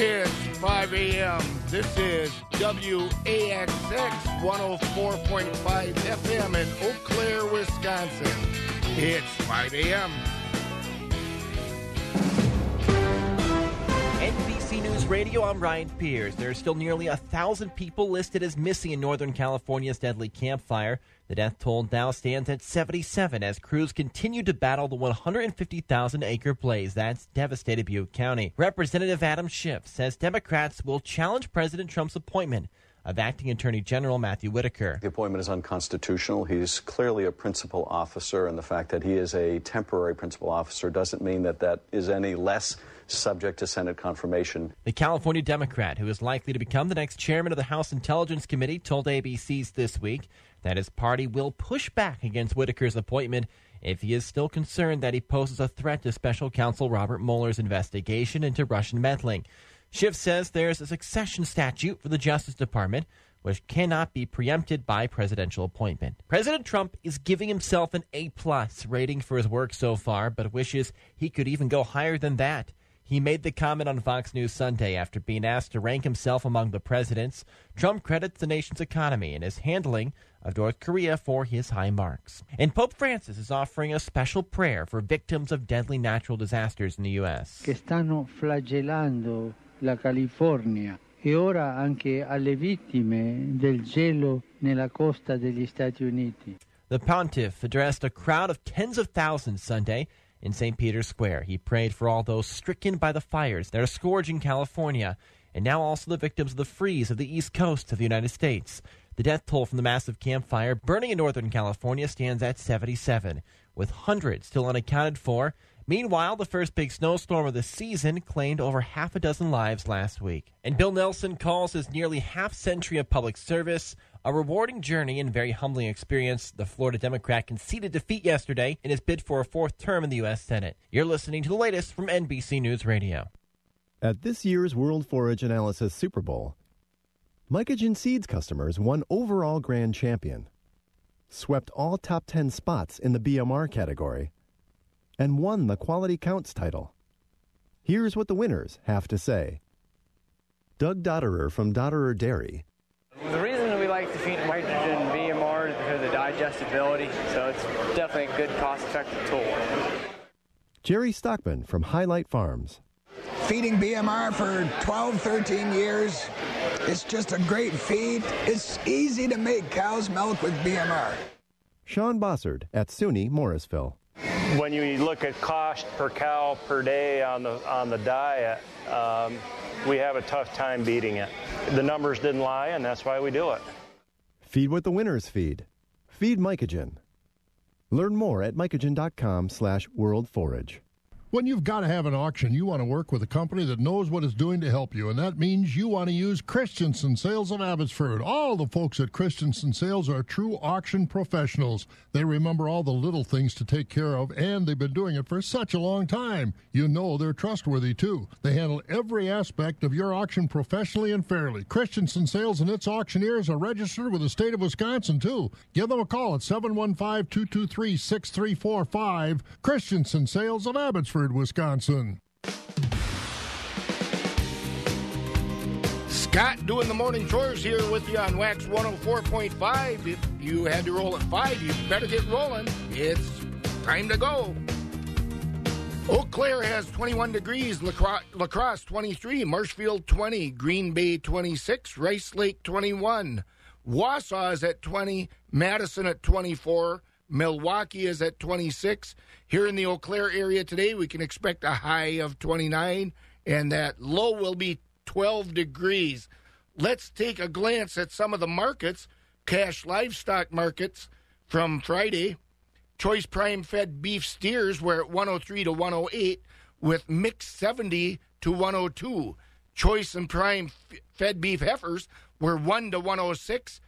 It's 5 a.m. This is WAXX 104.5 FM in Eau Claire, Wisconsin. It's 5 a.m. Radio, I'm Ryan Pierce. There are still nearly a thousand people listed as missing in Northern California's deadly Camp Fire. The death toll now stands at 77 as crews continue to battle the 150,000 acre blaze that's devastated Butte County. Representative Adam Schiff says Democrats will challenge President Trump's appointment of acting Attorney General Matthew Whitaker. The appointment is unconstitutional. He's clearly a principal officer, and the fact that he is a temporary principal officer doesn't mean that that is any less subject to Senate confirmation. The California Democrat, who is likely to become the next chairman of the House Intelligence Committee, told ABC's this week that his party will push back against Whitaker's appointment if he is still concerned that he poses a threat to special counsel Robert Mueller's investigation into Russian meddling. Schiff says there's a succession statute for the Justice Department which cannot be preempted by presidential appointment. President Trump is giving himself an A plus rating for his work so far, but wishes he could even go higher than that. He made the comment on Fox News Sunday after being asked to rank himself among the presidents. Trump credits the nation's economy and his handling of North Korea for his high marks. And Pope Francis is offering a special prayer for victims of deadly natural disasters in the U.S. che stanno flagellando la California e ora anche alle vittime del gelo nella costa degli Stati Uniti. The pontiff addressed a crowd of tens of thousands Sunday in St. Peter's Square. He prayed for all those stricken by the fires that are scourging California and now also the victims of the freeze of the east coast of the United States. The death toll from the massive Camp Fire burning in Northern California stands at 77, with hundreds still unaccounted for. Meanwhile, the first big snowstorm of the season claimed over half a dozen lives last week. And Bill Nelson calls his nearly half century of public service a rewarding journey and very humbling experience. The Florida Democrat conceded defeat yesterday in his bid for a fourth term in the U.S. Senate. You're listening to the latest from NBC News Radio. At this year's World Forage Analysis Super Bowl, Mycogen Seeds customers won overall grand champion, swept all top 10 spots in the BMR category, and won the Quality Counts title. Here's what the winners have to say. Doug Dotterer from Dotterer Dairy. The like to feed Mycogen BMR is because of the digestibility, so it's definitely a good cost-effective tool. Jerry Stockman from Highlight Farms. Feeding BMR for 12, 13 years, it's just a great feed. It's easy to make cow's milk with BMR. Sean Bossard at SUNY Morrisville. When you look at cost per cow per day on the on the diet, um, we have a tough time beating it. The numbers didn't lie, and that's why we do it. Feed what the winners feed. Feed Mycogen. Learn more at mycogen.com slash worldforage. When you've got to have an auction, you want to work with a company that knows what it's doing to help you, and that means you want to use Christensen Sales of Abbotsford. All the folks at Christensen Sales are true auction professionals. They remember all the little things to take care of, and they've been doing it for such a long time. You know they're trustworthy too. They handle every aspect of your auction professionally and fairly. Christensen Sales and its auctioneers are registered with the state of Wisconsin too. Give them a call at 715-223-6345. Christensen Sales of Abbotsford. Wisconsin. Scott doing the morning chores here with you on Wax 104.5. If you had to roll at 5, you better get rolling. It's time to go. Eau Claire has 21 degrees, La, La Crosse 23, Marshfield 20, Green Bay 26, Rice Lake 21, Wausau is at 20, Madison at 24, Milwaukee is at 26. Here in the Eau Claire area today, we can expect a high of 29, and that low will be 12 degrees. Let's take a glance at some of the markets, cash livestock markets from Friday. Choice prime fed beef steers were at 103 to 108, with mixed 70 to 102. Choice and prime fed beef heifers were 1 to 106,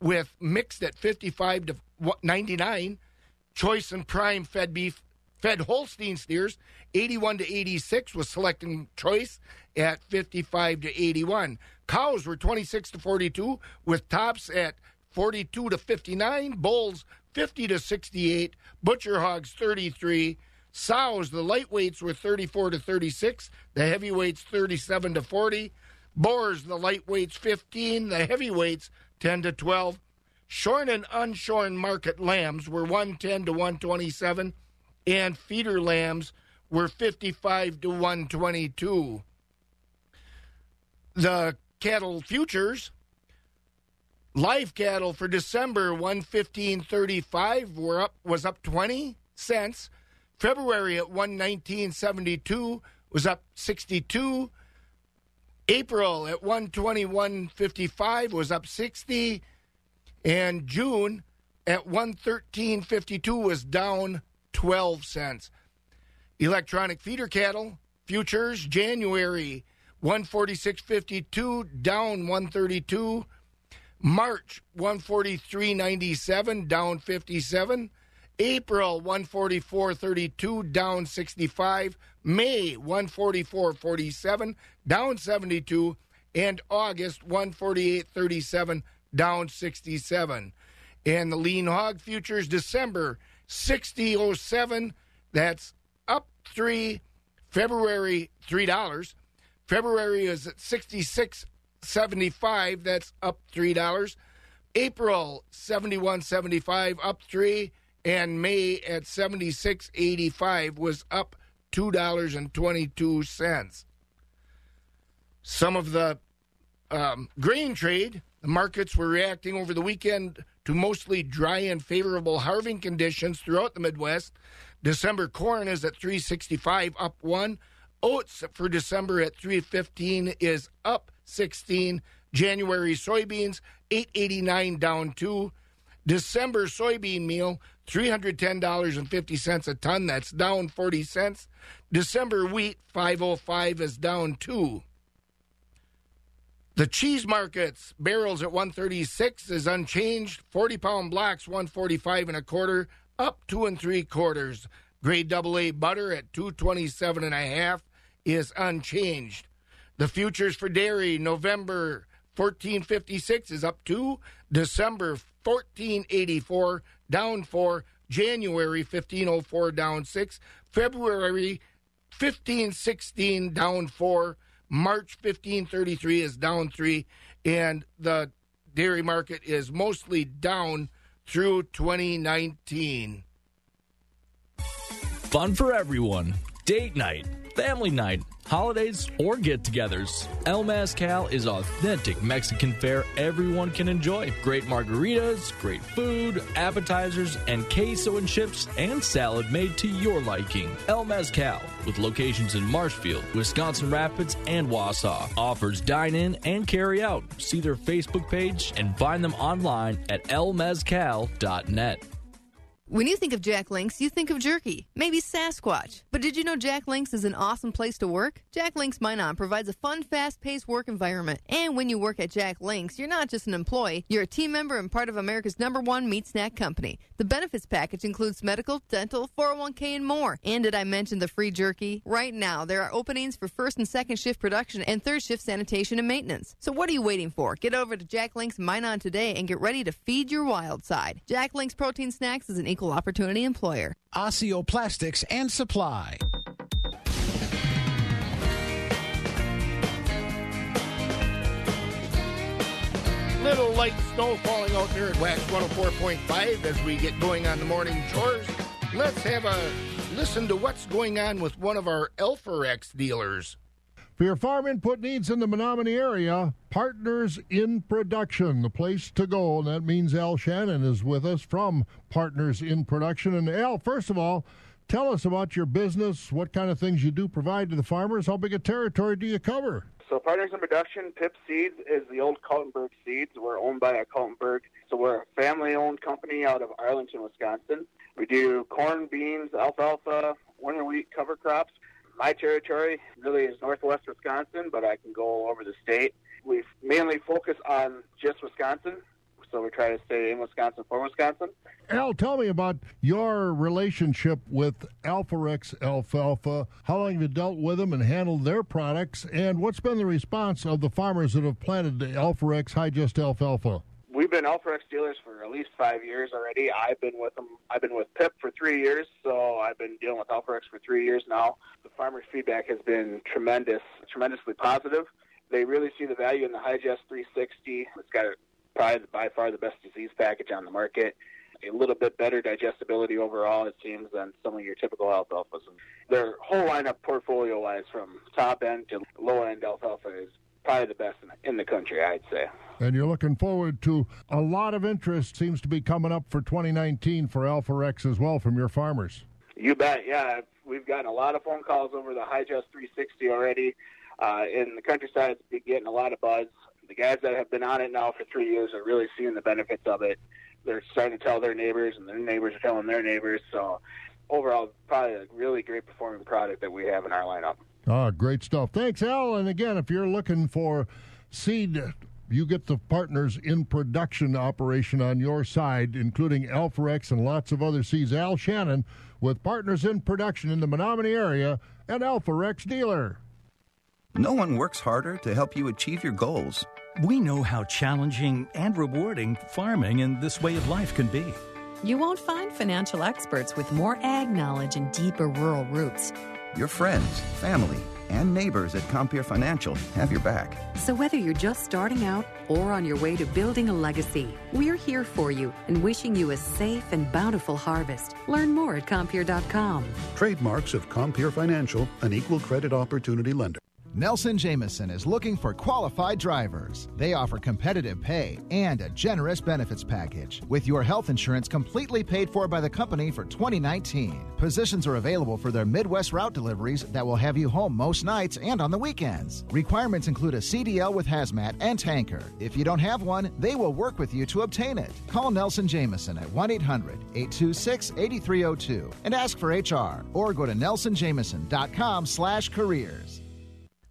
with mixed at 55 to 99. Choice and prime fed beef fed Holstein steers 81 to 86 was selecting choice at 55 to 81. Cows were 26 to 42 with tops at 42 to 59, bulls 50 to 68, butcher hogs 33, Sows, the lightweights were 34 to 36, the heavyweights 37 to 40. Boars, the lightweights 15, the heavyweights 10 to 12. Shorn and unshorn market lambs were 110 to 127, and feeder lambs were 55 to 122. The cattle futures, live cattle for December 115.35 were up was up 20 cents. February at 119.72 was up 62. April at 121.55 was up 60 and June at 113.52 was down 12 cents. Electronic feeder cattle futures January 146.52 down 132. March 143.97 down 57. April 144.32 down 65. May 144.47 down 72 and August 148.37 down 67. And the lean hog futures December 60.07 that's up 3 February $3 February is at 66.75 that's up $3 April 71.75 up 3 and May at 76.85 was up $2.22 some of the um, grain trade the markets were reacting over the weekend to mostly dry and favorable halving conditions throughout the Midwest. December corn is at 365 up 1. Oats for December at 315 is up 16. January soybeans 889 down 2. December soybean meal $310.50 a ton that's down 40 cents. December wheat 505 is down 2. The cheese markets, barrels at 136 is unchanged. 40 pound blocks, 145 and a quarter, up two and three quarters. Grade AA butter at 227 and a half is unchanged. The futures for dairy, November 1456 is up two. December 1484 down four. January 1504 down six. February 1516 down four. March 1533 is down three, and the dairy market is mostly down through 2019. Fun for everyone. Date night, family night, holidays, or get togethers. El Mezcal is authentic Mexican fare everyone can enjoy. Great margaritas, great food, appetizers, and queso and chips and salad made to your liking. El Mezcal, with locations in Marshfield, Wisconsin Rapids, and Wausau, offers dine in and carry out. See their Facebook page and find them online at elmezcal.net. When you think of Jack Links, you think of jerky, maybe Sasquatch. But did you know Jack Links is an awesome place to work? Jack Links Minong provides a fun, fast paced work environment. And when you work at Jack Links, you're not just an employee, you're a team member and part of America's number one meat snack company. The benefits package includes medical, dental, 401k, and more. And did I mention the free jerky? Right now, there are openings for first and second shift production and third shift sanitation and maintenance. So what are you waiting for? Get over to Jack Links Minong today and get ready to feed your wild side. Jack Links Protein Snacks is an equal opportunity employer. Osteoplastics and Supply. Little light snow falling out there at Wax 104.5 as we get going on the morning chores. Let's have a listen to what's going on with one of our Alforex dealers. For your farm input needs in the Menomonie area, Partners in Production, the place to go. And that means Al Shannon is with us from Partners in Production. And Al, first of all, tell us about your business, what kind of things you do provide to the farmers, how big a territory do you cover? So Partners in Production, Pip Seeds, is the old Kaltenberg Seeds. We're owned by a Kaltenberg. So we're a family-owned company out of Arlington, Wisconsin. We do corn, beans, alfalfa, winter wheat, cover crops. My territory really is northwest Wisconsin, but I can go all over the state. We mainly focus on just Wisconsin, so we try to stay in Wisconsin for Wisconsin. Al, tell me about your relationship with Alforex Alfalfa. How long have you dealt with them and handled their products? And what's been the response of the farmers that have planted Alforex High Just Alfalfa? We we've been Alforex dealers for at least five years already. I've been with them. I've been with PIP for three years, so I've been dealing with Alforex for three years now. The farmers' feedback has been tremendous, tremendously positive. They really see the value in the Hi-Gest 360. It's got probably by far the best disease package on the market. A little bit better digestibility overall, it seems, than some of your typical alfalfas. Their whole lineup, portfolio-wise, from top end to low end alfalfa, is probably the best in the, in the country, I'd say. And you're looking forward to a lot of interest seems to be coming up for 2019 for Alforex as well from your farmers. You bet. Yeah, we've gotten a lot of phone calls over the Hi-Gest 360 already. Uh, in the countryside, it's been getting a lot of buzz. The guys that have been on it now for three years are really seeing the benefits of it. They're starting to tell their neighbors, and their neighbors are telling their neighbors. So, overall, probably a really great performing product that we have in our lineup. Ah, great stuff. Thanks, Al. And again, if you're looking for seed, you get the partners in production operation on your side, including Alforex and lots of other seeds. Al Shannon with partners in production in the Menomonie area, and Alforex dealer. No one works harder to help you achieve your goals. We know how challenging and rewarding farming and this way of life can be. You won't find financial experts with more ag knowledge and deeper rural roots. Your friends, family, and neighbors at Compeer Financial have your back. So whether you're just starting out or on your way to building a legacy, we're here for you and wishing you a safe and bountiful harvest. Learn more at Compeer.com. Trademarks of Compeer Financial, an equal credit opportunity lender. Nelson Jameson is looking for qualified drivers. They offer competitive pay and a generous benefits package, with your health insurance completely paid for by the company for 2019. Positions are available for their Midwest route deliveries that will have you home most nights and on the weekends. Requirements include a CDL with hazmat and tanker. If you don't have one, they will work with you to obtain it. Call Nelson Jameson at 1 800 826 8302 and ask for HR or go to nelsonjameson.com slash careers.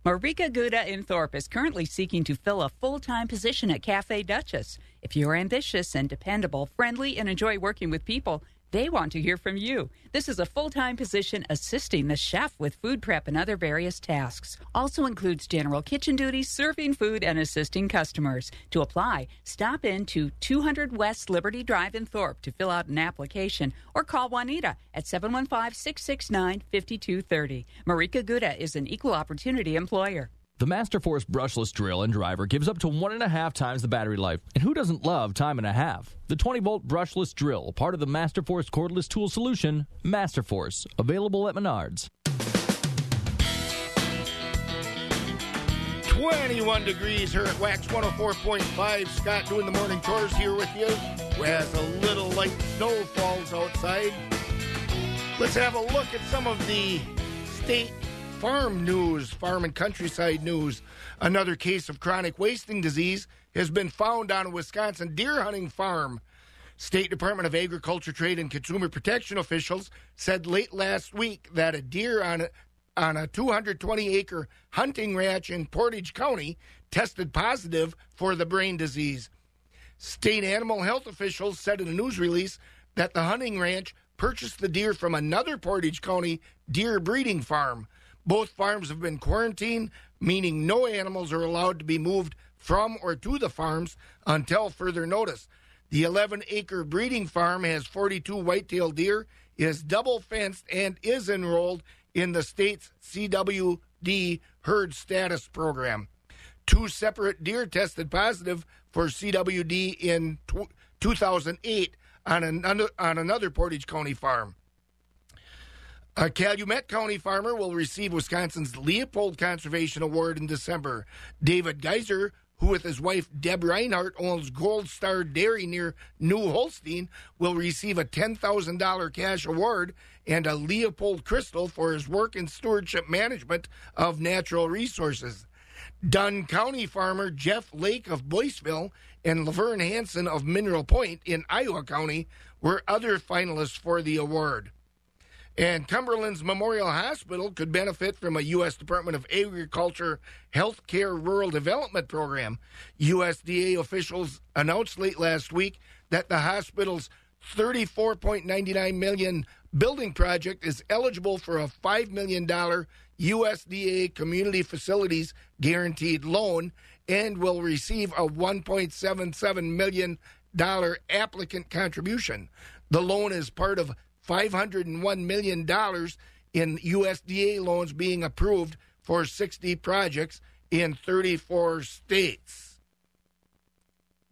Marieka Gouda in Thorp is currently seeking to fill a full time position at Cafe Duchess. If you're ambitious and dependable, friendly, and enjoy working with people, they want to hear from you. This is a full time position assisting the chef with food prep and other various tasks. Also includes general kitchen duties, serving food, and assisting customers. To apply, stop in to 200 West Liberty Drive in Thorp to fill out an application or call Juanita at 715 669 5230. Marieka Gouda is an equal opportunity employer. The Masterforce brushless drill and driver gives up to one and a half times the battery life. And who doesn't love time and a half? The 20 volt brushless drill, part of the Masterforce cordless tool solution, Masterforce, available at Menards. 21 degrees here at Wax 104.5. Scott doing the morning chores here with you as a little light snow falls outside. Let's have a look at some of the state farm news, farm and countryside news. Another case of chronic wasting disease has been found on a Wisconsin deer hunting farm. State Department of Agriculture, Trade, and Consumer Protection officials said late last week that a deer on a, on a 220 acre hunting ranch in Portage County tested positive for the brain disease. State animal health officials said in a news release that the hunting ranch purchased the deer from another Portage County deer breeding farm. Both farms have been quarantined, meaning no animals are allowed to be moved from or to the farms until further notice. The 11 acre breeding farm has 42 whitetail deer, is double fenced, and is enrolled in the state's CWD herd status program. Two separate deer tested positive for CWD in 2008 on on another Portage County farm. A Calumet County farmer will receive Wisconsin's Leopold Conservation Award in December. David Geiser, who with his wife Deb Reinhardt owns Gold Star Dairy near New Holstein, will receive a $10,000 cash award and a Leopold Crystal for his work in stewardship management of natural resources. Dunn County farmer Jeff Lake of Boyceville and Laverne Hanson of Mineral Point in Iowa County were other finalists for the award. And Cumberland's Memorial Hospital could benefit from a U.S. Department of Agriculture Healthcare Rural Development Program. USDA officials announced late last week that the hospital's 34.99 million building project is eligible for a $5 million USDA Community Facilities Guaranteed Loan and will receive a $1.77 million applicant contribution. The loan is part of $501 million in USDA loans being approved for 60 projects in 34 states.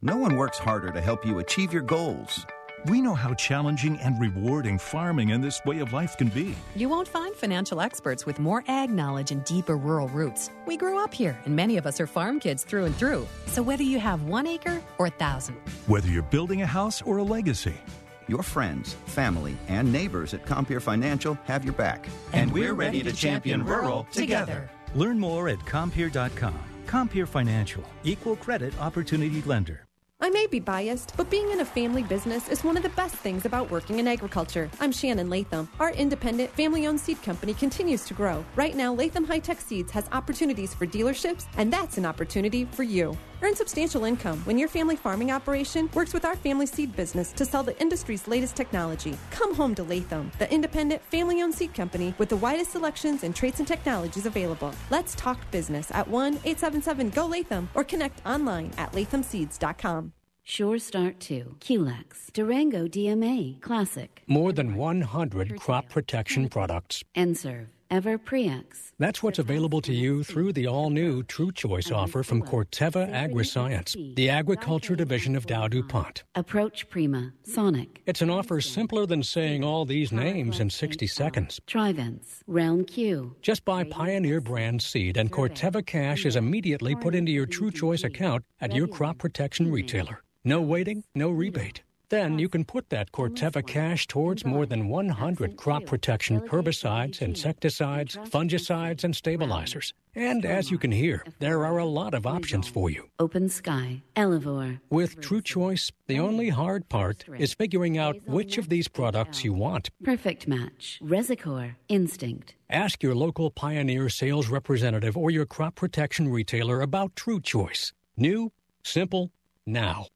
No one works harder to help you achieve your goals. We know how challenging and rewarding farming and this way of life can be. You won't find financial experts with more ag knowledge and deeper rural roots. We grew up here, and many of us are farm kids through and through. So whether you have one acre or a thousand, Whether you're building a house or a legacy, Your friends, family, and neighbors at Compeer Financial have your back. And we're ready to champion rural together. Learn more at Compeer.com. Compeer Financial, equal credit opportunity lender. I may be biased, but being in a family business is one of the best things about working in agriculture. I'm Shannon Latham. Our independent, family owned seed company continues to grow. Right now, Latham Hi-Tech Seeds has opportunities for dealerships, and that's an opportunity for you. Earn substantial income when your family farming operation works with our family seed business to sell the industry's latest technology. Come home to Latham, the independent, family owned seed company with the widest selections and traits and technologies available. Let's talk business at 1 877 GO Latham or connect online at lathamseeds.com. Sure Start 2, QLEX, Durango DMA, Classic, More than 100 crop protection products. N-Serve, EverpreX, That's what's available to you through the all new True Choice offer from Corteva Agriscience, the agriculture division of Dow DuPont. Approach Prima, Sonic, It's an offer simpler than saying all these names in 60 seconds. Trivence, Realm Q, Just buy Pioneer brand seed, and Corteva cash is immediately put into your True Choice account at your crop protection retailer. No waiting, no rebate. Then you can put that Corteva cash towards more than 100 crop protection herbicides, insecticides, fungicides, and stabilizers. And as you can hear, there are a lot of options for you. Open Sky, Elevore, With True Choice, the only hard part is figuring out which of these products you want. Perfect Match, Resicor, Instinct. Ask your local Pioneer sales representative or your crop protection retailer about True Choice. New, simple, now.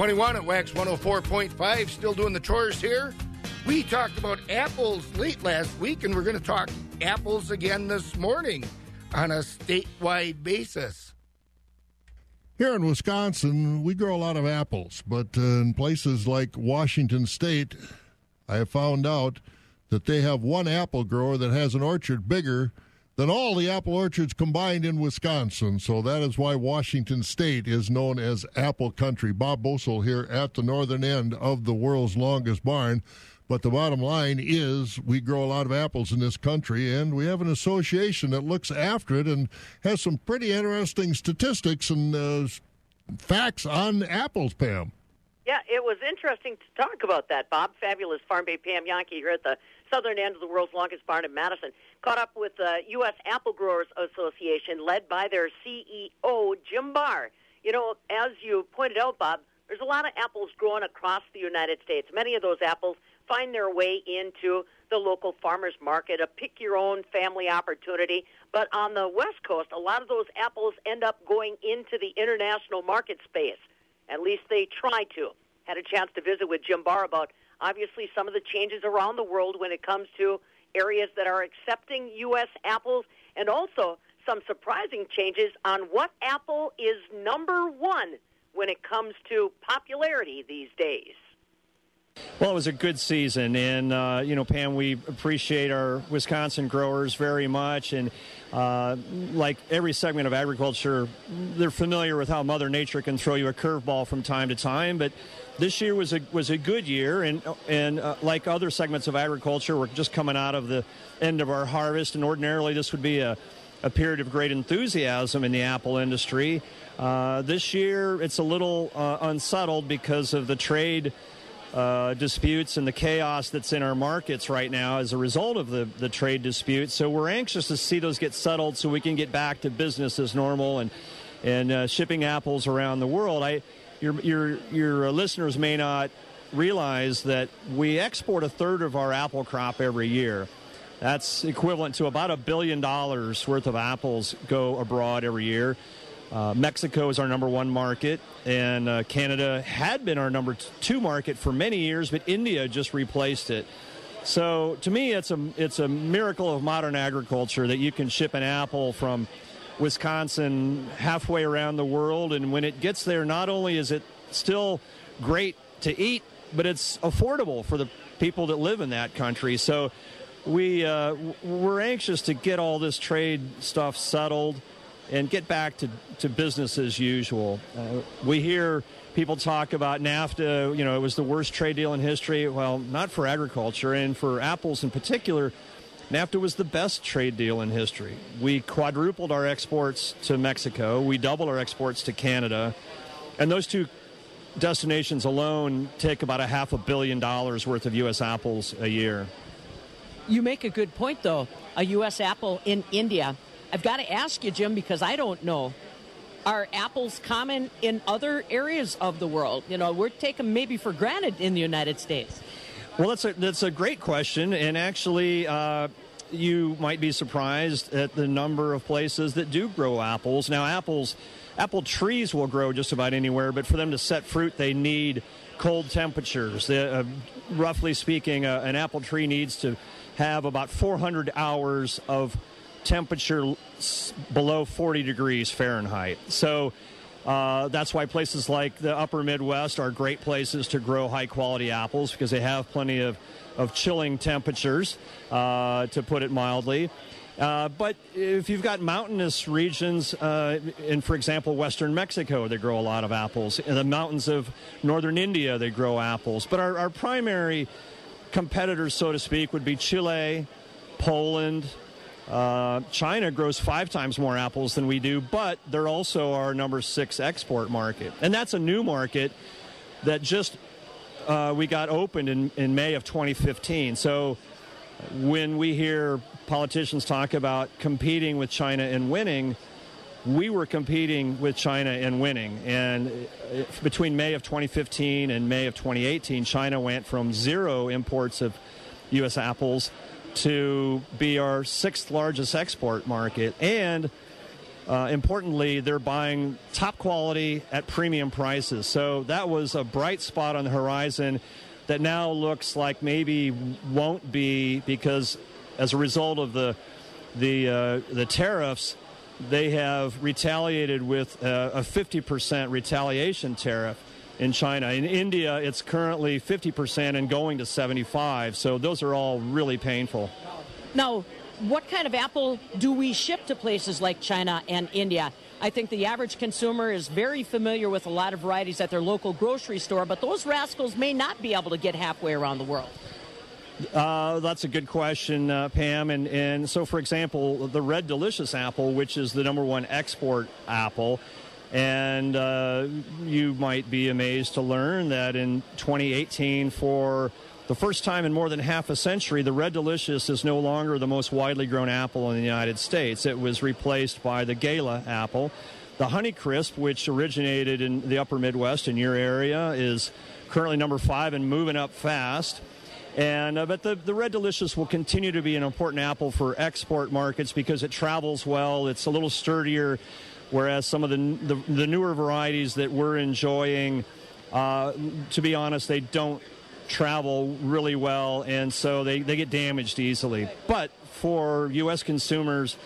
21 at Wax 104.5, still doing the chores here. We talked about apples late last week, and we're going to talk apples again this morning on a statewide basis. Here in Wisconsin, we grow a lot of apples, but uh, in places like Washington State, I have found out that they have one apple grower that has an orchard bigger than all the apple orchards combined in Wisconsin. So that is why Washington State is known as Apple Country. Bob Bosold here at the northern end of the world's longest barn. But the bottom line is we grow a lot of apples in this country, and we have an association that looks after it and has some pretty interesting statistics and uh, facts on apples, Pam. Yeah, it was interesting to talk about that, Bob. Fabulous Farm Bay Pam Jahnke here at the southern end of the world's longest barn in Madison. Caught up with the U.S. Apple Growers Association, led by their CEO, Jim Bair. You know, as you pointed out, Bob, there's a lot of apples growing across the United States. Many of those apples find their way into the local farmers market, a pick your own family opportunity. But on the West Coast, a lot of those apples end up going into the international market space. At least they try to. Had a chance to visit with Jim Bair about obviously some of the changes around the world when it comes to areas that are accepting U.S. apples and also some surprising changes on what apple is number one when it comes to popularity these days. Well, it was a good season, and uh, you know, Pam, we appreciate our Wisconsin growers very much, and uh, like every segment of agriculture, they're familiar with how Mother Nature can throw you a curveball from time to time. But this year was a was a good year, and and uh, like other segments of agriculture, we're just coming out of the end of our harvest, and ordinarily this would be a a period of great enthusiasm in the apple industry. Uh, this year, it's a little uh, unsettled because of the trade uh, disputes and the chaos that's in our markets right now as a result of the, the trade disputes. So we're anxious to see those get settled so we can get back to business as normal and and uh, shipping apples around the world. I your your your listeners may not realize that we export a third of our apple crop every year. That's equivalent to about a billion dollars worth of apples go abroad every year. Uh, Mexico is our number one market, and uh, Canada had been our number two market for many years, but India just replaced it. So to me, it's a it's a miracle of modern agriculture that you can ship an apple from Wisconsin halfway around the world, and when it gets there, not only is it still great to eat, but it's affordable for the people that live in that country. So we uh, we're anxious to get all this trade stuff settled and get back to, to business as usual. Uh, we hear people talk about NAFTA, you know, it was the worst trade deal in history. Well, not for agriculture and for apples in particular. NAFTA was the best trade deal in history. We quadrupled our exports to Mexico, we doubled our exports to Canada, and those two destinations alone take about a half a billion dollars worth of U.S. apples a year. You make a good point, though. A U.S. apple in India I've got to ask you, Jim, because I don't know. Are apples common in other areas of the world? You know, we're taken maybe for granted in the United States. Well, that's a that's a great question, and actually. Uh, you might be surprised at the number of places that do grow apples. Now, apples, apple trees will grow just about anywhere, but for them to set fruit, they need cold temperatures. uh, roughly speaking, uh, an apple tree needs to have about 400 hours of temperature below 40 degrees Fahrenheit. So uh, that's why places like the upper Midwest are great places to grow high quality apples because they have plenty of, of chilling temperatures, uh, to put it mildly. Uh, but if you've got mountainous regions, uh, in, for example, western Mexico, they grow a lot of apples. In the mountains of northern India, they grow apples. But our, our primary competitors, so to speak, would be Chile, Poland, uh, China grows five times more apples than we do, but they're also our number six export market. And that's a new market that just uh, we got opened in, in May of 2015. So when we hear politicians talk about competing with China and winning, we were competing with China and winning. And uh, between May of 2015 and May of 2018, China went from zero imports of U.S. apples to be our sixth largest export market. And uh, importantly, they're buying top quality at premium prices. So that was a bright spot on the horizon that now looks like maybe won't be because as a result of the the uh, the tariffs, they have retaliated with uh, a 50% retaliation tariff in China. In India, it's currently 50% and going to 75. So those are all really painful. Now, what kind of apple do we ship to places like China and India? I think the average consumer is very familiar with a lot of varieties at their local grocery store, but those rascals may not be able to get halfway around the world. Uh, that's a good question, uh, Pam. And, and so, for example, the Red Delicious apple, which is the number one export apple, and uh, you might be amazed to learn that in 2018, for the first time in more than half a century, the Red Delicious is no longer the most widely grown apple in the United States. It was replaced by the Gala apple. The Honeycrisp, which originated in the upper Midwest in your area, is currently number five and moving up fast. And uh, but the, the Red Delicious will continue to be an important apple for export markets because it travels well. It's a little sturdier whereas some of the, the, the newer varieties that we're enjoying, uh, to be honest, they don't travel really well, and so they, they get damaged easily. But for U.S. consumers,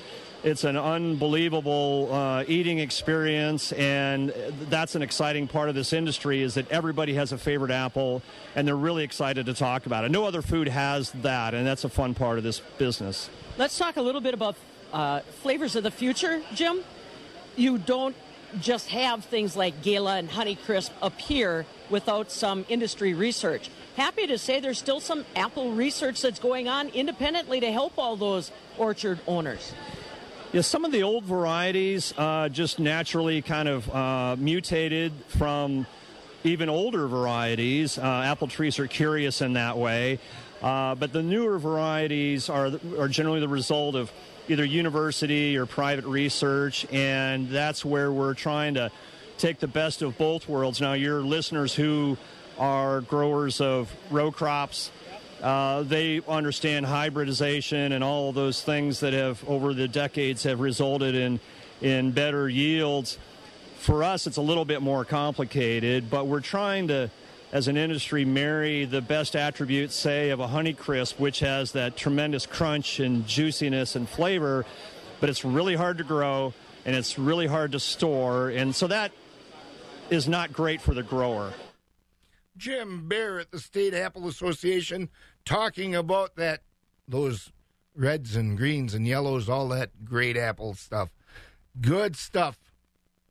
it's an unbelievable uh, eating experience and that's an exciting part of this industry is that everybody has a favorite apple and they're really excited to talk about it no other food has that and that's a fun part of this business let's talk a little bit about uh, flavors of the future jim you don't just have things like Gala and Honeycrisp appear without some industry research. Happy to say there's still some apple research that's going on independently to help all those orchard owners. Yeah, some of the old varieties uh, just naturally kind of uh, mutated from even older varieties. Uh, apple trees are curious in that way. Uh, but the newer varieties are, are generally the result of either university or private research, and that's where we're trying to take the best of both worlds. Now, your listeners who are growers of row crops, uh, they understand hybridization and all of those things that have over the decades have resulted in in better yields. for us, it's a little bit more complicated, but we're trying to, as an industry, marry the best attributes, say, of a Honeycrisp, which has that tremendous crunch and juiciness and flavor, but it's really hard to grow and it's really hard to store. And so that is not great for the grower. Jim at the State Apple Association talking about that those reds and greens and yellows, all that great apple stuff. Good stuff.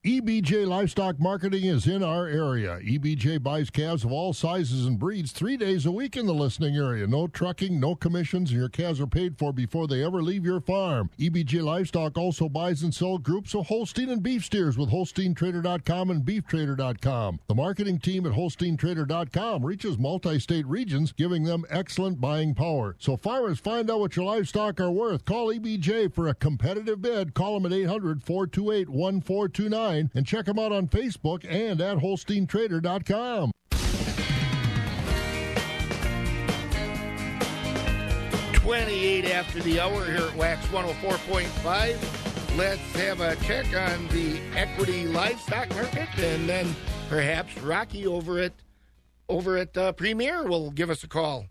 EBJ Livestock Marketing is in our area. EBJ buys calves of all sizes and breeds three days a week in the listening area. No trucking, no commissions, and your calves are paid for before they ever leave your farm. EBJ Livestock also buys and sells groups of Holstein and beef steers with HolsteinTrader.com and BeefTrader.com. The marketing team at HolsteinTrader.com reaches multi state regions, giving them excellent buying power. So, farmers, find out what your livestock are worth. Call EBJ for a competitive bid. Call them at 800 428 1429 and check them out on Facebook and at HolsteinTrader.com. Twenty-eight after the hour here at Wax 104.5. Let's have a check on the equity livestock market, and then perhaps Rocky over at over at uh, Premier will give us a call.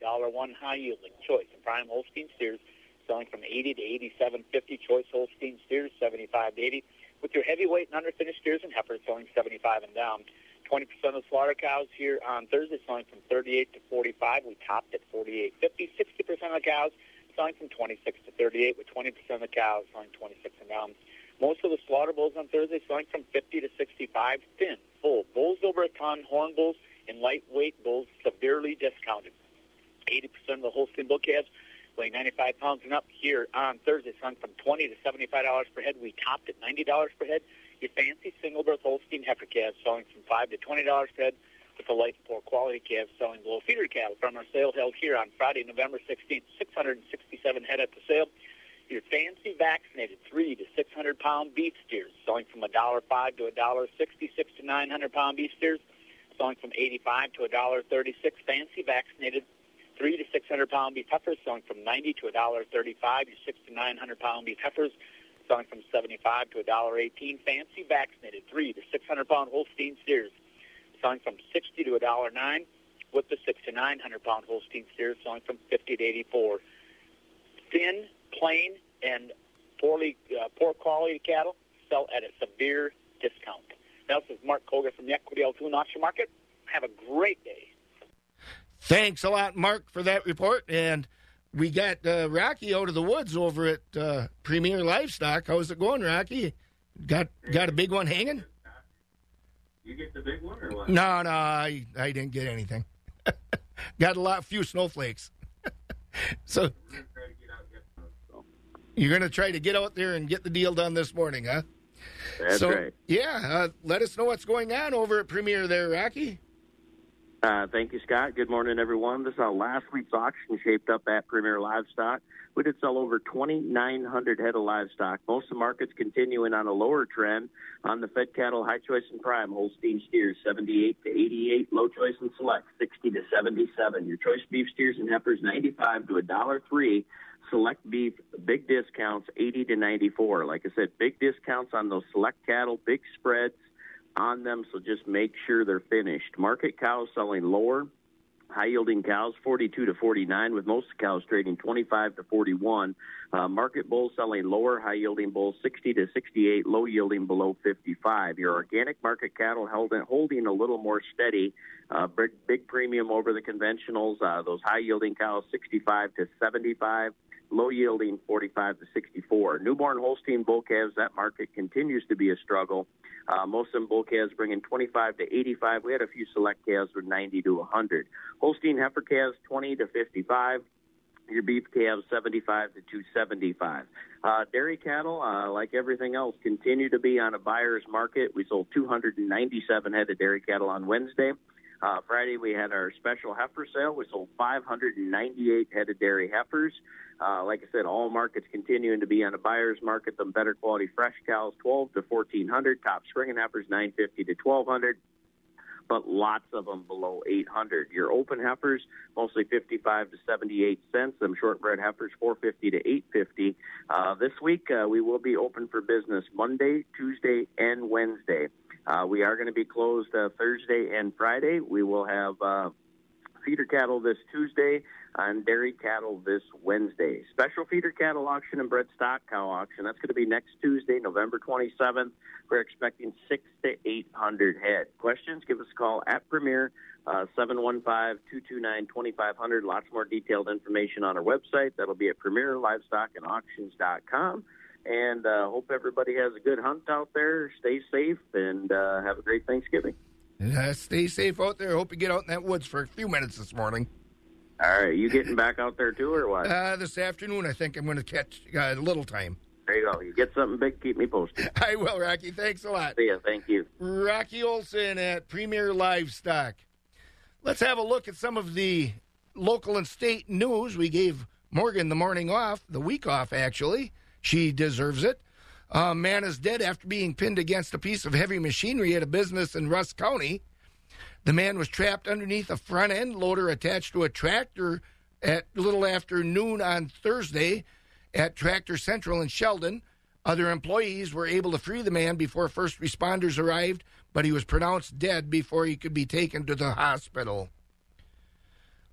Dollar one high yielding choice and prime Holstein steers selling from 80 to 87.50. Choice Holstein steers 75 to 80. With your heavyweight and underfinished steers and heifers selling 75 and down. 20% of slaughter cows here on Thursday selling from 38 to 45. We topped at 48.50. 60% of the cows selling from 26 to 38, with 20% of the cows selling 26 and down. Most of the slaughter bulls on Thursday selling from 50 to 65, thin, full. Bulls over a ton, horn bulls, and lightweight bulls severely discounted. 80% of the Holstein bull calves weighing 95 pounds and up here on Thursday, selling from 20 to $75 per head. We topped at $90 per head. Your fancy single birth Holstein heifer calves selling from 5 to $20 per head with the light poor quality calves selling below feeder cattle from our sale held here on Friday, November 16th, 667 head at the sale. Your fancy vaccinated 3 to 600 pound beef steers selling from $1.05 to $1.66 to 900 pound beef steers selling from 85 to $1.36 fancy vaccinated three to six hundred pound beef heifers selling from ninety to a dollar thirty-five. Your six to nine hundred pound beef heifers selling from seventy-five to a dollar eighteen. Fancy vaccinated three to six hundred pound Holstein steers selling from sixty to a dollar nine. With the six to nine hundred pound Holstein steers selling from fifty to eighty-four. Thin, plain, and poorly uh, poor quality cattle sell at a severe discount. Now, this is Mark Koga from the Equity Altoona Auction Market. Have a great day. Thanks a lot, Mark, for that report. And we got uh, Rocky out of the woods over at uh, Premier Livestock. How's it going, Rocky? Got got a big one hanging? You get the big one or what? No, no, I, I didn't get anything. got a lot, few snowflakes. so you're going to try to get out there and get the deal done this morning, huh? That's so, right. Yeah, uh, let us know what's going on over at Premier there, Rocky. Uh, thank you, Scott. Good morning, everyone. This is how last week's auction shaped up at Premier Livestock. We did sell over 2,900 head of livestock. Most of the markets continuing on a lower trend on the fed cattle, high choice and prime, Holstein steers 78 to 88, low choice and select 60 to 77. Your choice beef steers and heifers 95 to a dollar three. Select beef, big discounts 80 to 94. Like I said, big discounts on those select cattle, big spreads on them, so just make sure they're finished. Market cows selling lower, high yielding cows 42 to 49, with most cows trading 25 to 41. Uh, market bulls selling lower, high yielding bulls 60 to 68, low yielding below 55. Your organic market cattle held holding a little more steady. Uh, big, big premium over the conventionals. Uh, those high yielding cows 65 to 75 low yielding 45 to 64. Newborn Holstein bull calves, that market continues to be a struggle. Uh, most of them bull calves bringing 25 to 85. We had a few select calves with 90 to 100. Holstein heifer calves 20 to 55. Your beef calves 75 to 275. Uh, dairy cattle, uh, like everything else, continue to be on a buyer's market. We sold 297 head of dairy cattle on Wednesday. Uh, Friday, we had our special heifer sale. We sold 598 head of dairy heifers. Uh, like I said, all markets continuing to be on a buyer's market. Some better quality fresh cows, 12 to 1400. Top spring heifers, 950 to 1200. but lots of them below 800. Your open heifers, mostly 55 to 78 cents. Them shortbred heifers, 450 to 850. Uh, this week, uh, we will be open for business Monday, Tuesday, and Wednesday. Uh, we are going to be closed uh, Thursday and Friday. We will have uh, feeder cattle this Tuesday and dairy cattle this Wednesday. Special feeder cattle auction and bred stock cow auction. That's going to be next Tuesday, November 27th. We're expecting six to 800 head. Questions? Give us a call at Premier. Uh, 715-229-2500. Lots more detailed information on our website. That'll be at premierlivestockandauctions.com. And uh, hope everybody has a good hunt out there. Stay safe and uh, have a great Thanksgiving. Uh, stay safe out there. Hope you get out in that woods for a few minutes this morning. All right, you getting back out there too, or what? Uh, this afternoon, I think I'm going to catch uh, a little time. There you go. You get something big, keep me posted. I will, Rocky. Thanks a lot. See ya. Thank you. Rocky Olson at Premier Livestock. Let's have a look at some of the local and state news. We gave Morgan the morning off, the week off, actually. She deserves it. A man is dead after being pinned against a piece of heavy machinery at a business in Rusk County. The man was trapped underneath a front end loader attached to a tractor at little after noon on Thursday at Tractor Central in Sheldon. Other employees were able to free the man before first responders arrived, but he was pronounced dead before he could be taken to the hospital.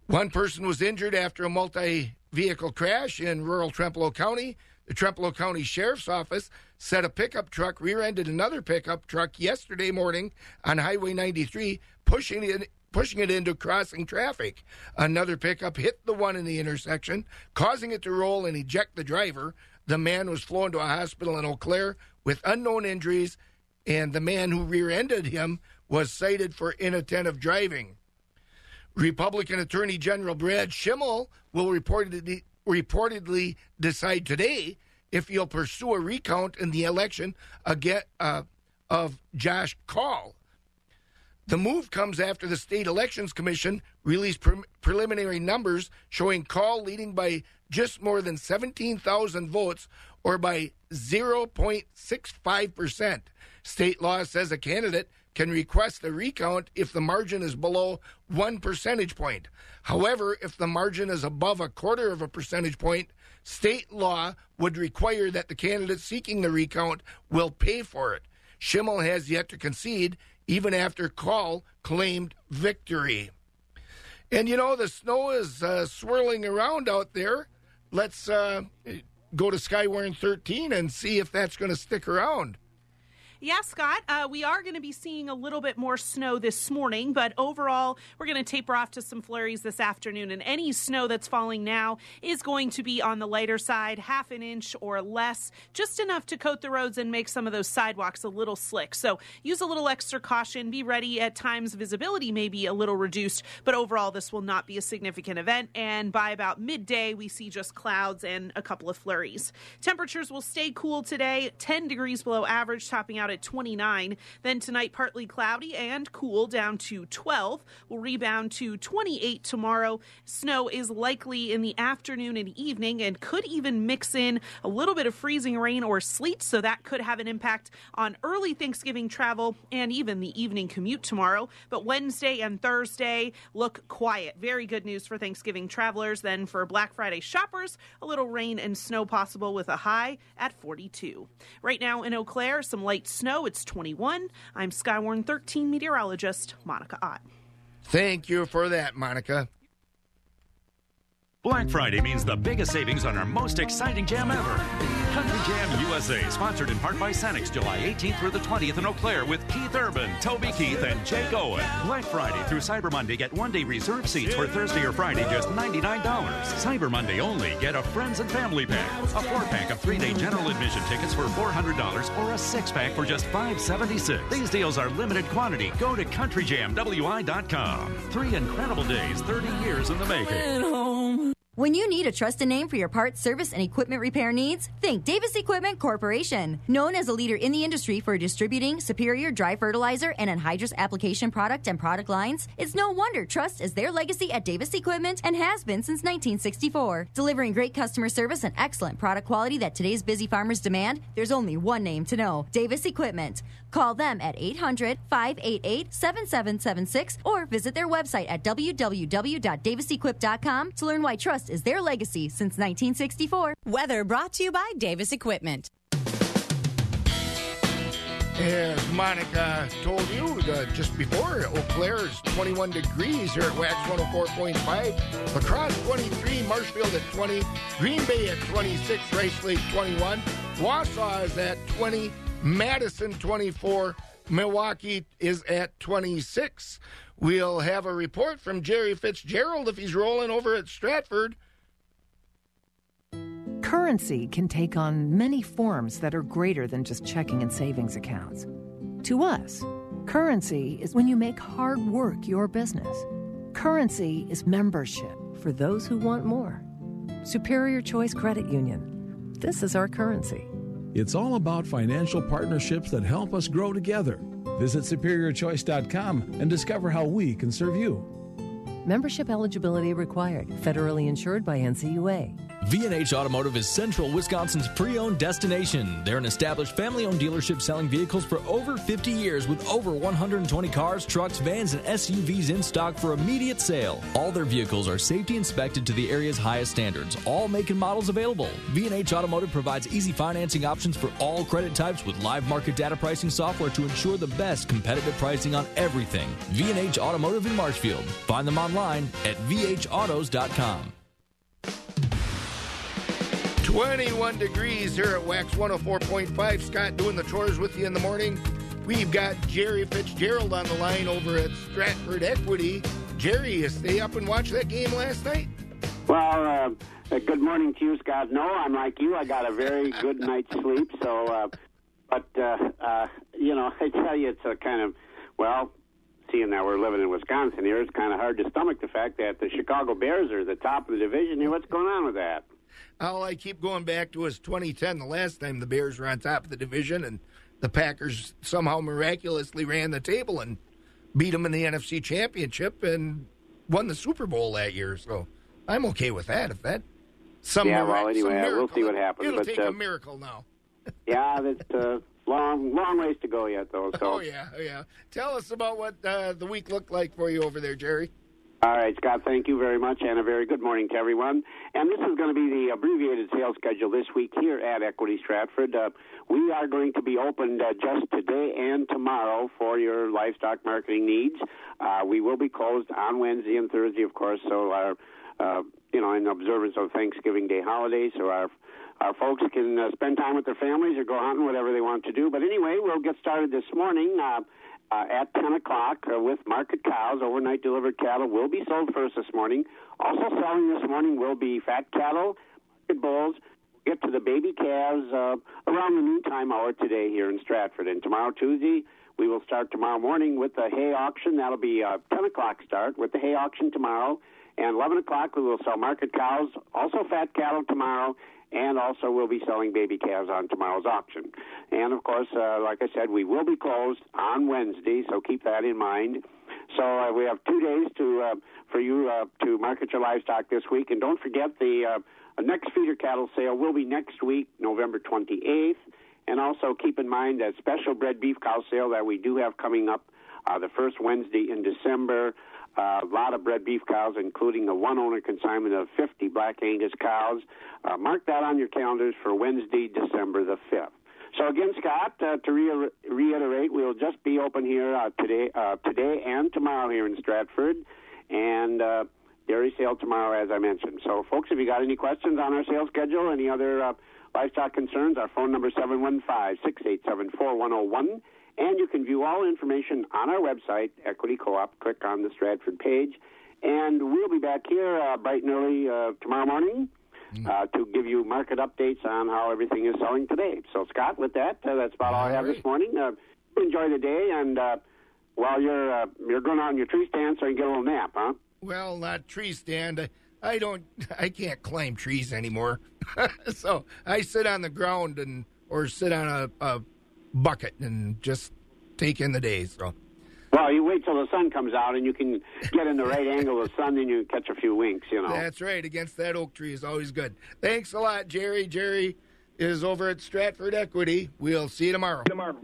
One person was injured after a multi vehicle crash in rural Trempealeau County. The Trempealeau County Sheriff's Office said a pickup truck rear ended another pickup truck yesterday morning on Highway 93, pushing it, pushing it into crossing traffic. Another pickup hit the one in the intersection, causing it to roll and eject the driver. The man was flown to a hospital in Eau Claire with unknown injuries, and the man who rear ended him was cited for inattentive driving. Republican Attorney General Brad Schimel will report reportedly reportedly decide today if he'll pursue a recount in the election again, uh, of Josh Kaul. The move comes after the State Elections Commission released pre- preliminary numbers showing Kaul leading by just more than 17,000 votes or by 0.65%. State law says a candidate can request a recount if the margin is below one percentage point. However, if the margin is above a quarter of a percentage point, state law would require that the candidate seeking the recount will pay for it. Schimel has yet to concede, even after Kaul claimed victory. And you know, the snow is uh, swirling around out there. Let's uh, go to Skywarn 13 and see if that's going to stick around. Yeah, Scott, uh, we are going to be seeing a little bit more snow this morning, but overall, we're going to taper off to some flurries this afternoon. And any snow that's falling now is going to be on the lighter side, half an inch or less, just enough to coat the roads and make some of those sidewalks a little slick. So use a little extra caution. Be ready at times, visibility may be a little reduced, but overall, this will not be a significant event. And by about midday, we see just clouds and a couple of flurries. Temperatures will stay cool today, 10 degrees below average, topping out at 29. Then tonight, partly cloudy and cool down to 12. We'll rebound to 28 tomorrow. Snow is likely in the afternoon and evening and could even mix in a little bit of freezing rain or sleet, so that could have an impact on early Thanksgiving travel and even the evening commute tomorrow. But Wednesday and Thursday look quiet. Very good news for Thanksgiving travelers. Then for Black Friday shoppers, a little rain and snow possible with a high at 42. Right now in Eau Claire, some light snow snow. It's 21. I'm Skywarn 13 meteorologist Monica Ott. Thank you for that, Monica. Black Friday means the biggest savings on our most exciting jam ever. Country Jam USA, sponsored in part by Sanix, July 18th through the 20th in Eau Claire with Keith Urban, Toby Keith, and Jake Owen. Black Friday through Cyber Monday, get one day reserve seats for Thursday or Friday, just $99. Cyber Monday only, get a friends and family pack, a four pack of three day general admission tickets for $400, or a six pack for just 576. These deals are limited quantity. Go to CountryJamWI.com. Three incredible days, 30 years in the making. When you need a trusted name for your parts, service, and equipment repair needs, think Davis Equipment Corporation. Known as a leader in the industry for distributing superior dry fertilizer and anhydrous application product and product lines, it's no wonder trust is their legacy at Davis Equipment and has been since 1964. Delivering great customer service and excellent product quality that today's busy farmers demand, there's only one name to know Davis Equipment. Call them at 800 588 7776 or visit their website at www.davisequip.com to learn why trust is their legacy since 1964. Weather brought to you by Davis Equipment. As Monica told you uh, just before, Eau Claire is 21 degrees here at Wax 104.5. La Crosse 23, Marshfield at 20, Green Bay at 26, Rice Lake 21, Wausau is at 20, Madison 24, Milwaukee is at 26. We'll have a report from Jerry Fitzgerald if he's rolling over at Stratford. Currency can take on many forms that are greater than just checking and savings accounts. To us, currency is when you make hard work your business. Currency is membership for those who want more. Superior Choice Credit Union. This is our currency. It's all about financial partnerships that help us grow together. Visit superiorchoice.com and discover how we can serve you. Membership eligibility required. Federally insured by NCUA. V&H Automotive is central Wisconsin's pre-owned destination. They're an established family-owned dealership selling vehicles for over 50 years with over 120 cars, trucks, vans, and SUVs in stock for immediate sale. All their vehicles are safety inspected to the area's highest standards. All make and models available. V&H Automotive provides easy financing options for all credit types with live market data pricing software to ensure the best competitive pricing on everything. V&H Automotive in Marshfield. Find them online at vhautos.com. 21 degrees here at Wax 104.5. Scott doing the chores with you in the morning. We've got Jerry Fitzgerald on the line over at Stratford Equity. Jerry, you stay up and watch that game last night? Well, uh, good morning to you, Scott. No, I'm like you. I got a very good night's sleep. So, uh, but uh, uh, you know, I tell you, it's a kind of well, seeing that we're living in Wisconsin here, it's kind of hard to stomach the fact that the Chicago Bears are the top of the division. Here, what's going on with that? All I keep going back to is 2010, the last time the Bears were on top of the division, and the Packers somehow miraculously ran the table and beat them in the NFC Championship and won the Super Bowl that year. So I'm okay with that. If that some yeah, well, anyway, miracle, we'll see what happens. It'll but, take uh, a miracle now. yeah, that's uh, long, long ways to go yet, though. So. Oh yeah, oh, yeah. Tell us about what uh, the week looked like for you over there, Jerry. All right, Scott, thank you very much, and a very good morning to everyone. And this is going to be the abbreviated sales schedule this week here at Equity Stratford. Uh, we are going to be opened uh, just today and tomorrow for your livestock marketing needs. Uh, we will be closed on Wednesday and Thursday, of course, so our, uh, you know, in observance of Thanksgiving Day holiday, so our our folks can uh, spend time with their families or go hunting, whatever they want to do. But anyway, we'll get started this morning. Uh, uh, at 10 o'clock uh, with market cows. Overnight delivered cattle will be sold first this morning. Also selling this morning will be fat cattle, market bulls. Get to the baby calves uh, around the noontime hour today here in Stratford. And tomorrow, Tuesday, we will start tomorrow morning with the hay auction. That'll be a 10 o'clock start with the hay auction tomorrow. And 11 o'clock, we will sell market cows, also fat cattle tomorrow, and also we'll be selling baby calves on tomorrow's auction. And of course, uh, like I said, we will be closed on Wednesday, so keep that in mind. So uh, we have two days to uh, for you uh, to market your livestock this week, and don't forget the uh, next feeder cattle sale will be next week, November 28th. And also keep in mind that special bred beef cow sale that we do have coming up uh, the first Wednesday in December. A lot of bred beef cows, including a one owner consignment of 50 Black Angus cows. Uh, mark that on your calendars for Wednesday, December the 5th. So again, Scott, uh, to re- reiterate, we'll just be open here uh, today, uh, today and tomorrow here in Stratford, and uh, dairy sale tomorrow, as I mentioned. So, folks, if you got any questions on our sales schedule, any other uh, livestock concerns, our phone number is 715-687-4101. And you can view all information on our website, Equity Co-op. Click on the Stratford page. And we'll be back here uh, bright and early uh, tomorrow morning uh, to give you market updates on how everything is selling today. So, Scott, with that, uh, that's about all I have this morning. Uh, enjoy the day, and uh, while you're uh, you're going out on your tree stand, so you can get a little nap, huh? Well, not tree stand. I don't. I can't climb trees anymore. so I sit on the ground and or sit on a, a bucket and just take in the day. So. Well, you wait till the sun comes out and you can get in the right angle of the sun, and you catch a few winks, you know. That's right. Against that oak tree is always good. Thanks a lot, Jerry. Jerry is over at Stratford Equity. We'll see you tomorrow. Tomorrow.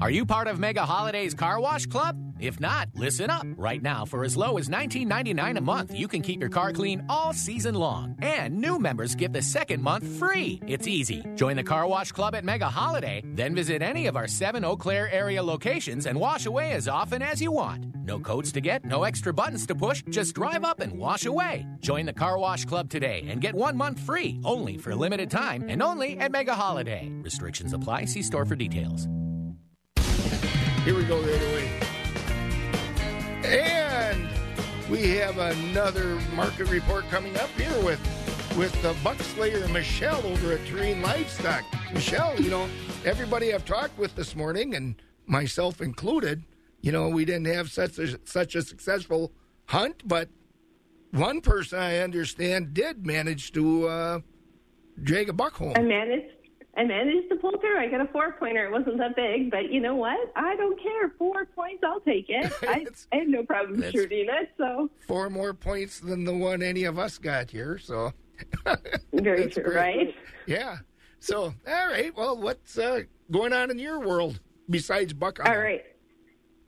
Are you part of Mega Holidays Car Wash Club? If not, listen up. Right now, for as low as $19.99 a month, you can keep your car clean all season long. And new members get the second month free. It's easy. Join the Car Wash Club at Mega Holiday, then visit any of our seven Eau Claire area locations and wash away as often as you want. No codes to get, no extra buttons to push, just drive up and wash away. Join the Car Wash Club today and get one month free, only for a limited time and only at Mega Holiday. Restrictions apply. See store for details. Here we go right away. And we have another market report coming up here with with the buck slayer Michelle over at Terrain Livestock. Michelle, you know, everybody I've talked with this morning, and myself included, you know, we didn't have such a, such a successful hunt, but one person I understand did manage to uh, drag a buck home. I managed I managed to pull through. I got a four pointer. It wasn't that big, but you know what? I don't care. Four points, I'll take it. I, I have no problem shooting it. So four more points than the one any of us got here. So very true, great. right? Yeah. So all right. Well, what's uh, going on in your world besides Buckeye? All right.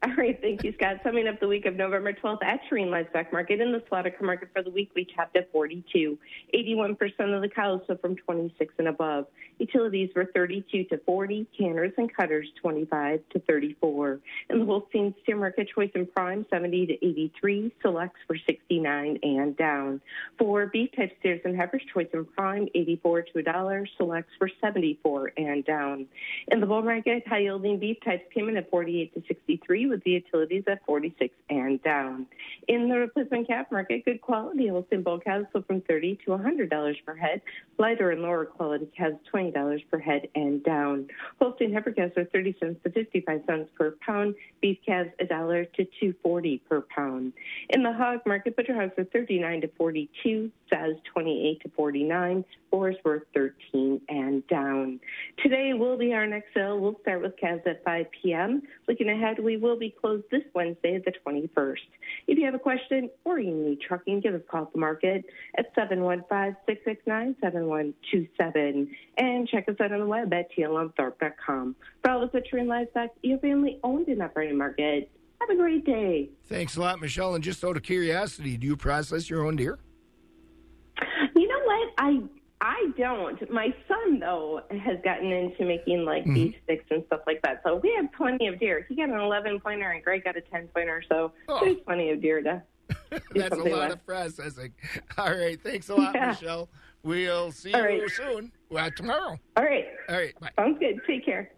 All right, thank you, Scott. Summing up the week of November 12th at Terrain Livestock Market in the slaughter market for the week, we capped at 42. 81% of the cows so from 26 and above. Utilities were 32 to 40, canners and cutters 25 to 34. In the Holstein steer market, choice and prime 70 to 83, selects were 69 and down. For beef type steers and heifers, choice and prime 84 to a dollar, selects were 74 and down. In the bull market, high yielding beef types came in at 48 to 63 with the utilities at 46 and down. In the replacement calf market, good quality Holstein bull calves sold from 30 to $100 per head. Lighter and lower quality calves $20 per head and down. Holstein heifer calves are 30 cents to 55 cents per pound. Beef calves a dollar to 240 per pound. In the hog market, butcher hogs are 39 to 42, sows 28 to 49, boars were 13 and down. Today will be our next sale. We'll start with calves at 5 p.m. Looking ahead, we will be closed this Wednesday, the 21st. If you have a question or you need trucking, give us a call at the market at 715-669-7127 and check us out on the web at tlmthorpe.com. For all the butcher and livestock, your family owned and operated market. Have a great day. Thanks a lot, Michelle. And just out of curiosity, do you process your own deer? You know what? I I don't. My son, though, has gotten into making like mm-hmm. beef sticks and stuff like that. So we have plenty of deer. He got an 11 pointer and Greg got a 10 pointer. So oh. there's plenty of deer to. That's a lot with. of processing. All right. Thanks a lot, yeah. Michelle. We'll see All you right. soon. Well, tomorrow. All right. All right. Bye. Sounds good. Take care.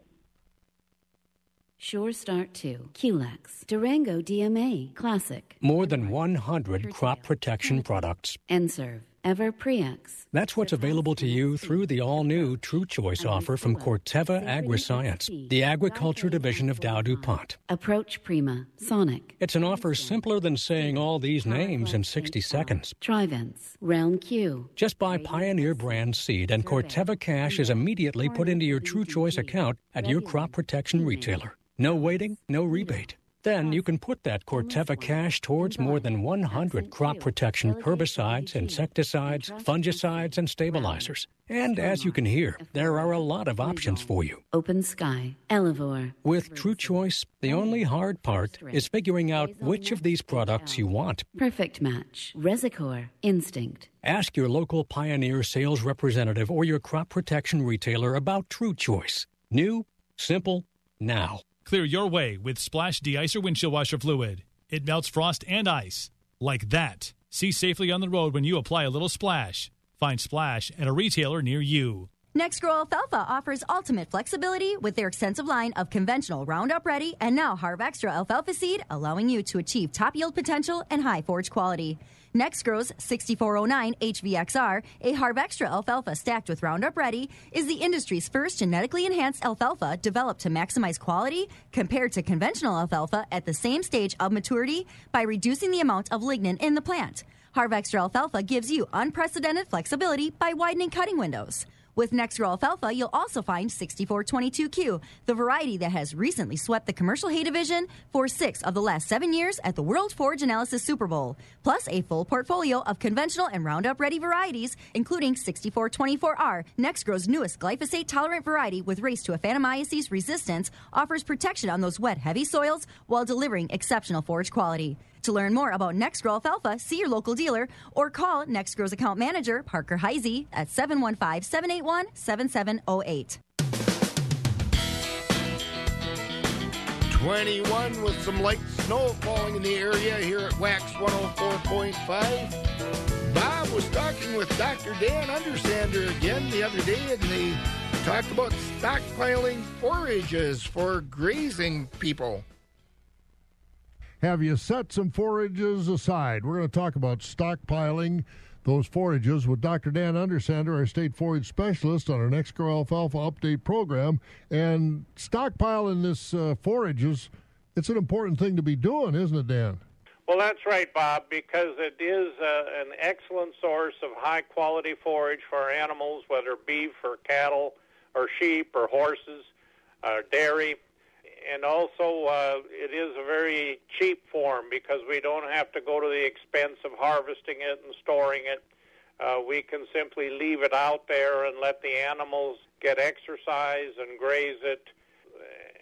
Sure Start 2, Quelex, Durango DMA, Classic. More than 100 crop protection products. N-Serve. Ever Prex. That's what's available to you through the all new True Choice offer from Corteva Agriscience, the agriculture division of Dow DuPont. Approach Prima, Sonic. It's an offer simpler than saying all these names in 60 seconds. Trivence, Realm Q. Just buy Pioneer brand seed, and Corteva cash is immediately put into your True Choice account at your crop protection retailer. No waiting, no rebate. Then you can put that Corteva cash towards more than 100 crop protection herbicides, insecticides, fungicides, and stabilizers. And as you can hear, there are a lot of options for you. Open Sky, Elevore. With True Choice, the only hard part is figuring out which of these products you want. Perfect match. Resicore, Instinct. Ask your local Pioneer sales representative or your crop protection retailer about True Choice. New, simple, now. Clear your way with Splash De-Icer windshield washer fluid. It melts frost and ice. Like that. See safely on the road when you apply a little splash. Find Splash at a retailer near you. NexGrow Alfalfa offers ultimate flexibility with their extensive line of conventional Roundup Ready and now HarvXtra alfalfa seed, allowing you to achieve top yield potential and high forage quality. NexGrow's 6409 HVXR, a HarvXtra alfalfa stacked with Roundup Ready, is the industry's first genetically enhanced alfalfa developed to maximize quality compared to conventional alfalfa at the same stage of maturity by reducing the amount of lignin in the plant. HarvXtra alfalfa gives you unprecedented flexibility by widening cutting windows. With Next NexGrow Alfalfa, you'll also find 6422Q, the variety that has recently swept the commercial hay division for six of the last seven years at the World Forage Analysis Super Bowl, plus a full portfolio of conventional and Roundup ready varieties, including 6424R, NexGrow's newest glyphosate tolerant variety with race to aphanomyces resistance, offers protection on those wet, heavy soils while delivering exceptional forage quality. To learn more about NexGrow Alfalfa, see your local dealer or call NexGrow's account manager, Parker Heisey, at 715 781 7708. 21 with some light snow falling in the area here at Wax 104.5. Bob was talking with Dr. Dan Undersander again the other day, and they talked about stockpiling forages for grazing people. Have you set some forages aside? We're going to talk about stockpiling those forages with Dr. Dan Undersander, our state forage specialist, on our NexGrow Alfalfa Update program. And stockpiling this uh, forages, it's an important thing to be doing, isn't it, Dan? Well, that's right, Bob, because it is uh, an excellent source of high quality forage for animals, whether beef or cattle or sheep or horses, or dairy and also uh, it is a very cheap form because we don't have to go to the expense of harvesting it and storing it. Uh, we can simply leave it out there and let the animals get exercise and graze it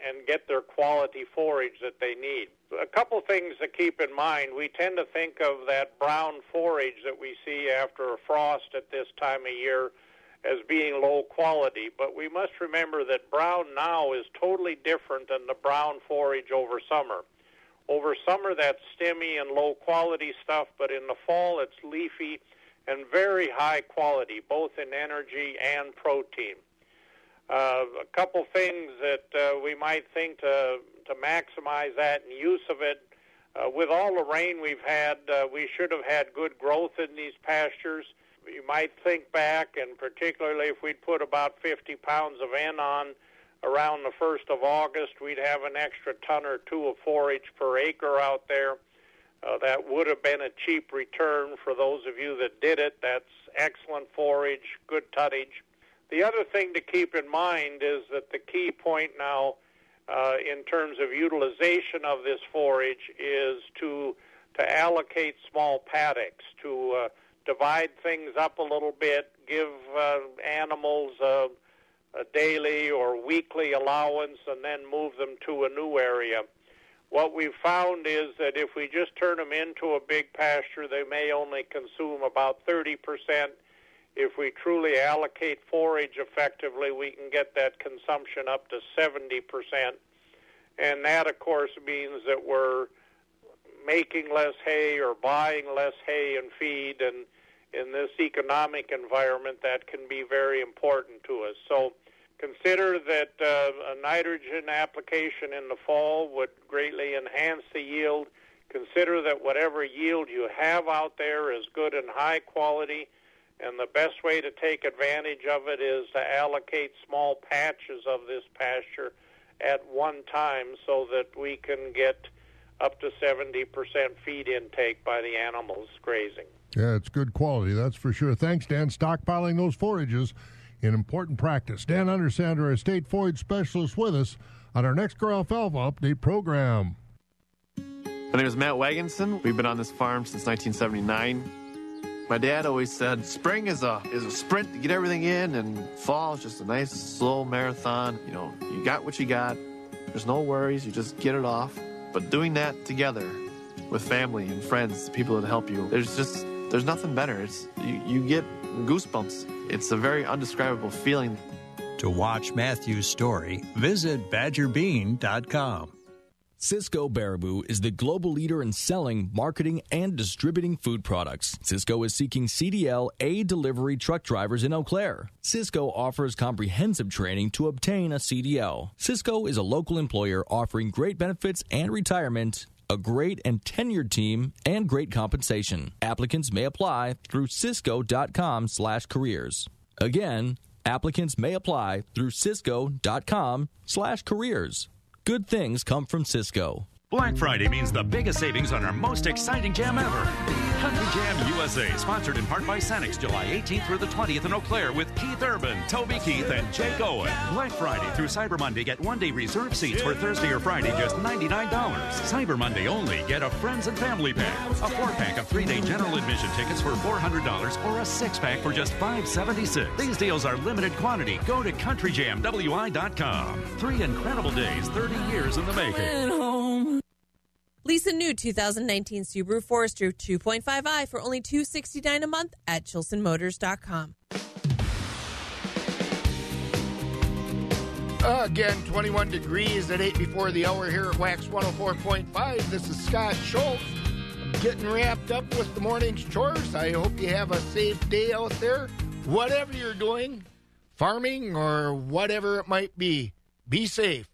and get their quality forage that they need. A couple things to keep in mind. We tend to think of that brown forage that we see after a frost at this time of year as being low quality. But we must remember that brown now is totally different than the brown forage over summer. Over summer, that's stemmy and low quality stuff, but in the fall, it's leafy and very high quality, both in energy and protein. Uh, a couple things that uh, we might think to, to maximize that and use of it. Uh, with all the rain we've had, uh, we should have had good growth in these pastures you might think back, and particularly if we'd put about 50 pounds of N on around the 1st of August, we'd have an extra ton or two of forage per acre out there. Uh, that would have been a cheap return for those of you that did it. That's excellent forage, good tonnage. The other thing to keep in mind is that the key point now, uh, in terms of utilization of this forage, is to to allocate small paddocks to uh, divide things up a little bit, give uh, animals a, a daily or weekly allowance, and then move them to a new area. What we've found is that if we just turn them into a big pasture, they may only consume about 30%. If we truly allocate forage effectively, we can get that consumption up to 70%. And that, of course, means that we're making less hay or buying less hay and feed and in this economic environment that can be very important to us. So consider that uh, a nitrogen application in the fall would greatly enhance the yield. Consider that whatever yield you have out there is good and high quality, and the best way to take advantage of it is to allocate small patches of this pasture at one time so that we can get up to 70% feed intake by the animals grazing. Yeah, it's good quality, that's for sure. Thanks, Dan. Stockpiling those forages in important practice. Dan Undersander, a state forage specialist, with us on our NexGrow Alfalfa Update program. My name is Matt Wagonson. We've been on this farm since 1979. My dad always said spring is a is a sprint to get everything in, and fall is just a nice slow marathon. You know, you got what you got. There's no worries. You just get it off. But doing that together with family and friends, people that help you, there's just there's nothing better. It's you, you get goosebumps. It's a very undescribable feeling. To watch Matthew's story, visit badgerbean.com. Sysco Baraboo is the global leader in selling, marketing, and distributing food products. Sysco is seeking CDL A delivery truck drivers in Eau Claire. Sysco offers comprehensive training to obtain a CDL. Sysco is a local employer offering great benefits and retirement a great and tenured team, and great compensation. Applicants may apply through sysco.com slash careers. Again, applicants may apply through sysco.com slash careers. Good things come from Sysco. Black Friday means the biggest savings on our most exciting jam ever. Country Jam USA, sponsored in part by Sanix, July 18th through the 20th in Eau Claire with Keith Urban, Toby Keith, and Jake Owen. Black Friday through Cyber Monday, get one day reserved seats for Thursday or Friday, just $99. Cyber Monday only, get a friends and family pack, a four pack of three day general admission tickets for $400, or a six pack for just 576. These deals are limited quantity. Go to CountryJamWI.com. Three incredible days, 30 years in the making. Lease a new 2019 Subaru Forester 2.5i for only 269 a month at ChilsonMotors.com. Again, 21 degrees at 8 before the hour here at Wax 104.5. This is Scott Schultz. Getting wrapped up with the morning's chores. I hope you have a safe day out there. Whatever you're doing, farming or whatever it might be, be safe.